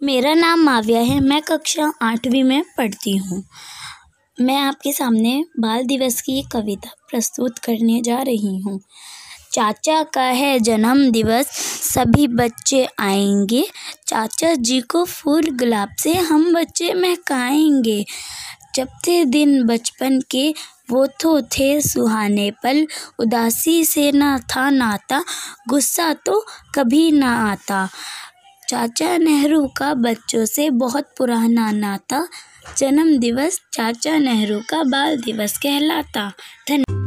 मेरा नाम माविया है। मैं कक्षा आठवीं में पढ़ती हूँ। मैं आपके सामने बाल दिवस की कविता प्रस्तुत करने जा रही हूँ। चाचा का है जन्म दिवस, सभी बच्चे आएँगे। चाचा जी को फूल गुलाब से हम बच्चे महकाएँगे। जब थे दिन बचपन के, वो तो थे सुहाने पल। उदासी से ना था नाता, गुस्सा तो कभी ना आता। चाचा नेहरू का बच्चों से बहुत पुराना नाता जन्म दिवस चाचा नेहरू का बाल दिवस कहलाता। धन्य